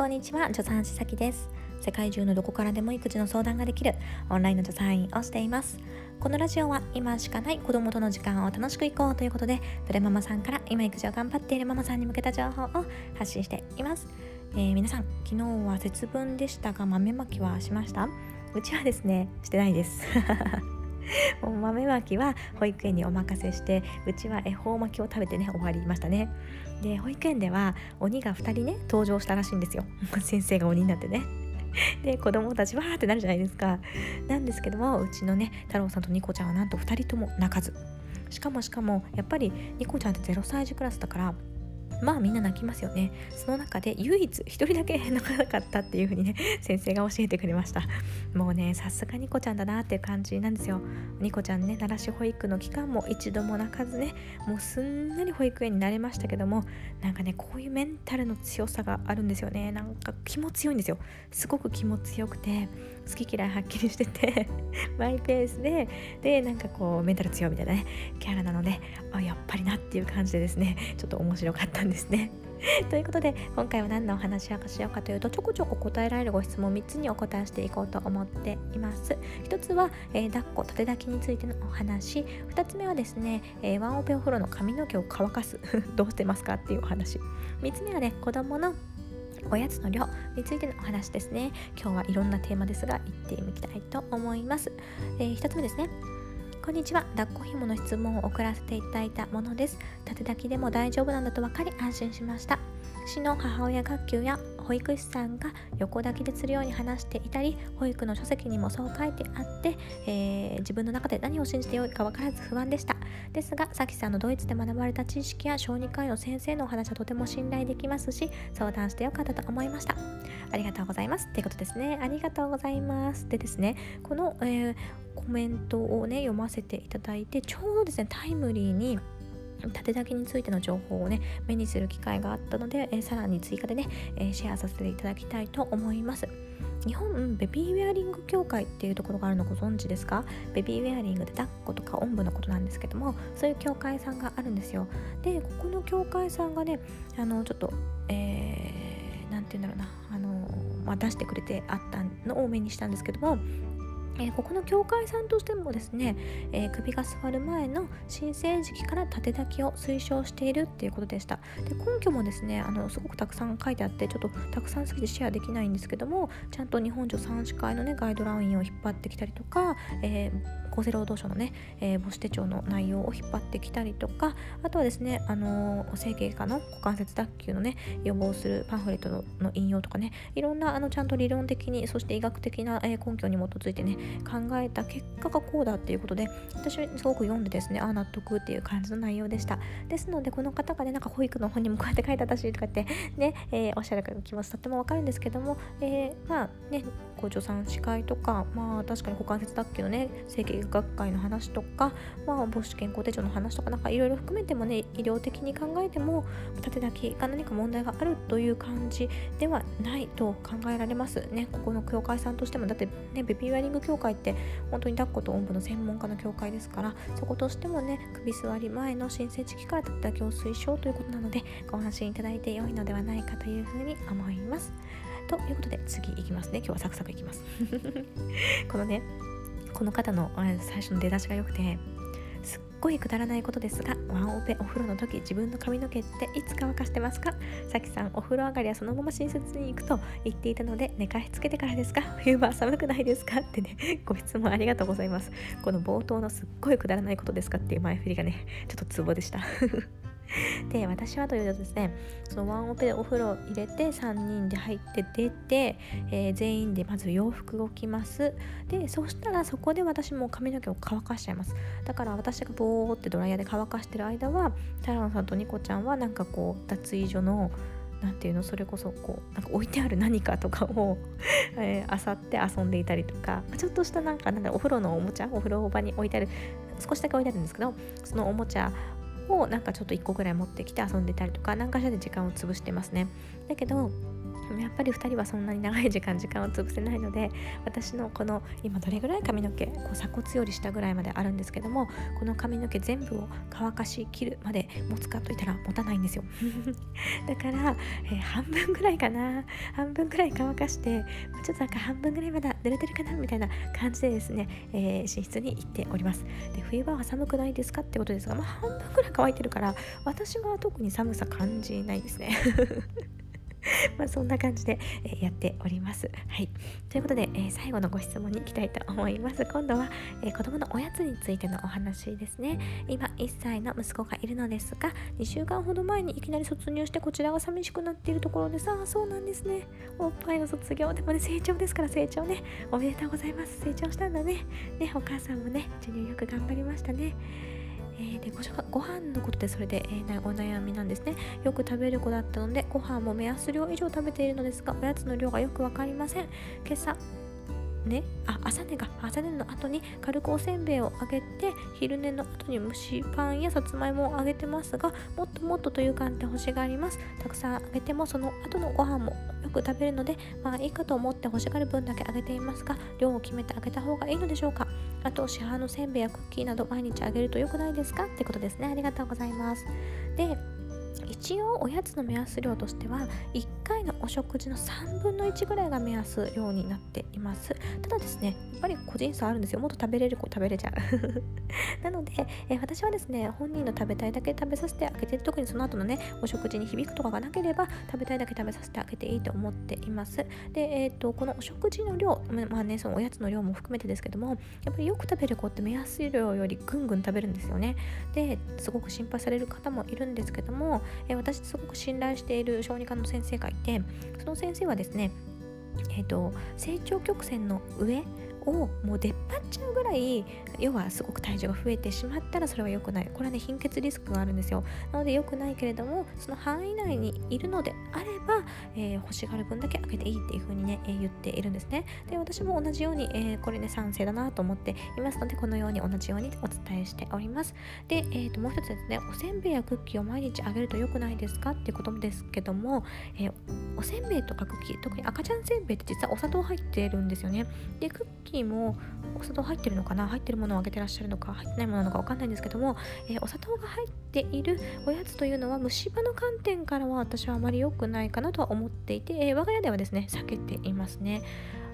こんにちは助産師さきです。世界中のどこからでも育児の相談ができるオンラインの助産院をしています。このラジオは今しかない子供との時間を楽しくいこうということでプレママさんから今育児を頑張っているママさんに向けた情報を発信しています。えー、皆さん昨日は節分でしたが豆まきはしました？うちはですねしてないです。豆まきは保育園にお任せしてうちは恵方巻きを食べてね終わりましたね。で保育園では鬼が2人ね登場したらしいんですよ。先生が鬼になってね。で子供たちわーってなるじゃないですか。なんですけどもうちのね太郎さんとニコちゃんはなんと2人とも泣かず。しかもしかもやっぱりニコちゃんって0歳児クラスだからまあみんな泣きますよね。その中で唯一一人だけ泣かなかったっていう風にね 先生が教えてくれました。もうねさすがニコちゃんだなっていう感じなんですよ。ニコちゃんね奈良市保育の期間も一度も泣かずねもうすんなり保育園になれましたけどもなんかねこういうメンタルの強さがあるんですよね。なんか気も強いんですよ。すごく気も強くて好き嫌いはっきりしてて マイペースででなんかこうメンタル強いみたいなねキャラなのであやっぱりなっていう感じでですねちょっと面白かったんですね。ということで今回は何のお話をしようかというとちょこちょこ答えられるご質問3つにお答えしていこうと思っています。1つは、えー、抱っこ立て抱きについてのお話。2つ目はですね、えー、ワンオペお風呂の髪の毛を乾かす。どうしてますかっていうお話。3つ目はね子供のおやつの量についてのお話ですね。今日はいろんなテーマですが行ってみたいと思います、えー、1つ目ですね。こんにちは。抱っこ紐の質問を送らせていただいたものです。立て抱きでも大丈夫なんだと分かり安心しました。市の母親学級や保育士さんが横抱きでするように話していたり保育の書籍にもそう書いてあって、えー、自分の中で何を信じてよいか分からず不安でした。ですがさきさんのドイツで学ばれた知識や小児科医の先生のお話はとても信頼できますし相談してよかったと思いました。ありがとうございます。っていうことですね。ありがとうございます。でですねこの、えー、コメントをね読ませていただいてちょうどですねタイムリーに縦抱きについての情報をね目にする機会があったので、えー、さらに追加でね、えー、シェアさせていただきたいと思います。日本ベビーウェアリング協会っていうところがあるのご存知ですか？ベビーウェアリングで抱っことかおんぶのことなんですけどもそういう協会さんがあるんですよ。でここの協会さんがねあのちょっとえー、て言うんだろうなあの、まあ、出してくれてあったのを目にしたんですけどもえー、ここの教会さんとしてもですね、えー、首が座る前の新生時期から縦抱きを推奨しているっていうことでした。で根拠もですねあのすごくたくさん書いてあってちょっとたくさんすぎてシェアできないんですけどもちゃんと日本助産師会のねガイドラインを引っ張ってきたりとか、えー厚生労働省のね、えー、母子手帳の内容を引っ張ってきたりとかあとはですね、あのー、整形外科の股関節脱臼のね予防するパンフレットの引用とかねいろんなあのちゃんと理論的にそして医学的な、えー、根拠に基づいてね考えた結果がこうだっていうことで私はすごく読んでですねああ納得っていう感じの内容でした。ですのでこの方がねなんか保育の本にもこうやって書いてあったしとかってね、えー、おっしゃる気持ちとってもわかるんですけども、えー、まあね校長さん司会とかまあ確かに股関節脱臼のね整形学会の話とか、まあ、母子健康手帳の話とかなんかいろいろ含めてもね医療的に考えても縦抱きが何か問題があるという感じではないと考えられます。ねここの協会さんとしてもだってねベビーウェアリング協会って本当に抱っことおんぶの専門家の協会ですからそことしてもね首座り前の新生時期から縦抱きを推奨ということなのでご安心いただいて良いのではないかというふうに思います。ということで次いきますね。今日はサクサクいきます。このねこの方の最初の出だしが良くてすっごいくだらないことですがワンオペお風呂の時自分の髪の毛っていつ乾かしてますか？さきさんお風呂上がりはそのまま寝室に行くと言っていたので寝かしつけてからですか？冬場寒くないですか？ってね ご質問ありがとうございます。この冒頭のすっごいくだらないことですか？っていう前振りがねちょっとツボでした。で私はというとですねそのワンオペでお風呂入れて3人で入って出て、えー、全員でまず洋服を着ます。でそしたらそこで私も髪の毛を乾かしちゃいます。だから私がボーってドライヤーで乾かしてる間はタランさんとニコちゃんはなんかこう脱衣所のなんていうのそれこそこうなんか置いてある何かとかを えー、って遊んでいたりとかちょっとしたなんかなんだお風呂のおもちゃお風呂場に置いてある少しだけ置いてあるんですけどそのおもちゃをなんかちょっと1個ぐらい持ってきて遊んでたりとか何かしらで時間を潰してますね。だけどやっぱり2人はそんなに長い時間時間を潰せないので私のこの今どれぐらい髪の毛こう鎖骨より下ぐらいまであるんですけどもこの髪の毛全部を乾かし切るまで持つかといったら持たないんですよ。だから、えー、半分ぐらいかな。半分ぐらい乾かしてちょっとなんか半分ぐらいまだ濡れてるかなみたいな感じでですね、えー、寝室に行っております。で冬場は寒くないですかってことですが、まあ、半分ぐらい乾いてるから私は特に寒さ感じないですね。まあそんな感じで、やっております。はい。ということで、え、最後のご質問に行きたいと思います。今度は、えー、子供のおやつについてのお話ですね。今、1歳の息子がいるのですが、2週間ほど前にいきなり卒業してこちらが寂しくなっているところでさあ、そうなんですね。おっぱいの卒業。でもね、成長ですから成長ね。おめでとうございます。成長したんだね。ね、お母さんもね、授乳よく頑張りましたね。えー、でご飯のことでそれで、えー、お悩みなんですね。よく食べる子だったのでご飯も目安量以上食べているのですがおやつの量がよく分かりません。今朝ね、あ朝寝が朝寝の後に軽くおせんべいをあげて昼寝の後に蒸しパンやさつまいもをあげてますがもっともっとという感じで欲しがります。たくさんあげてもその後のご飯もく食べるのでまあいいかと思って欲しがる分だけあげていますが量を決めてあげた方がいいのでしょうか？あと市販のせんべいやクッキーなど毎日あげると良くないですか？ってことですね。ありがとうございます。で一応おやつの目安量としては1回のお食事の3分の1ぐらいが目安量になっています。ただですねやっぱり個人差あるんですよ。もっと食べれる子食べれちゃう。なので、え私はですね本人の食べたいだけ食べさせてあげて特にその後のねお食事に響くとかがなければ食べたいだけ食べさせてあげていいと思っています。で、えーと、このお食事の量まあねそのおやつの量も含めてですけどもやっぱりよく食べる子って目安量よりぐんぐん食べるんですよね。ですごく心配される方もいるんですけども、え私すごく信頼している小児科の先生がいてその先生はですねえーと成長曲線の上をもう出っ張っちゃうぐらい要はすごく体重が増えてしまったらそれは良くない。これはね貧血リスクがあるんですよ。なので良くないけれどもその範囲内にいるのであれば、えー、欲しがる分だけ開けていいっていう風にね、えー、言っているんですね。で私も同じように、えー、これね賛成だなと思っていますのでこのように同じようにお伝えしております。で、えー、ともう一つですね。おせんべいやクッキーを毎日あげると良くないですかっていうことですけども、えー、おせんべいとかクッキー特に赤ちゃんせんべいって実はお砂糖入ってるんですよね。でクッキーもお砂糖入ってるのかな？入ってるものをあげてらっしゃるのか入ってないものなのかわかんないんですけども、えー、お砂糖が入っているおやつというのは虫歯の観点からは私はあまり良くないかなとは思っていて、えー、我が家ではですね避けていますね。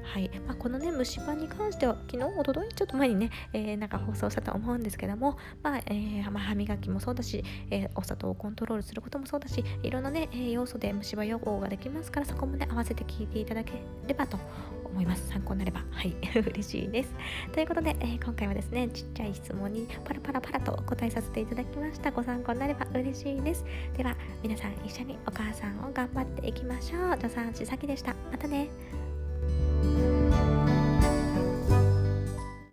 はいまあ、このね虫歯に関しては昨日おとといちょっと前にね、えー、なんか放送したと思うんですけども、まあえー、まあ、歯磨きもそうだし、えー、お砂糖をコントロールすることもそうだしいろんなね、え要素で虫歯予防ができますからそこもね合わせて聞いていただければと思います。参考になれば、はい、嬉しいです。ということで、えー、今回はですね、ちっちゃい質問にパラパラパラとお答えさせていただきました。ご参考になれば嬉しいです。では、皆さん一緒にお母さんを頑張っていきましょう。助産師さきでした。またね。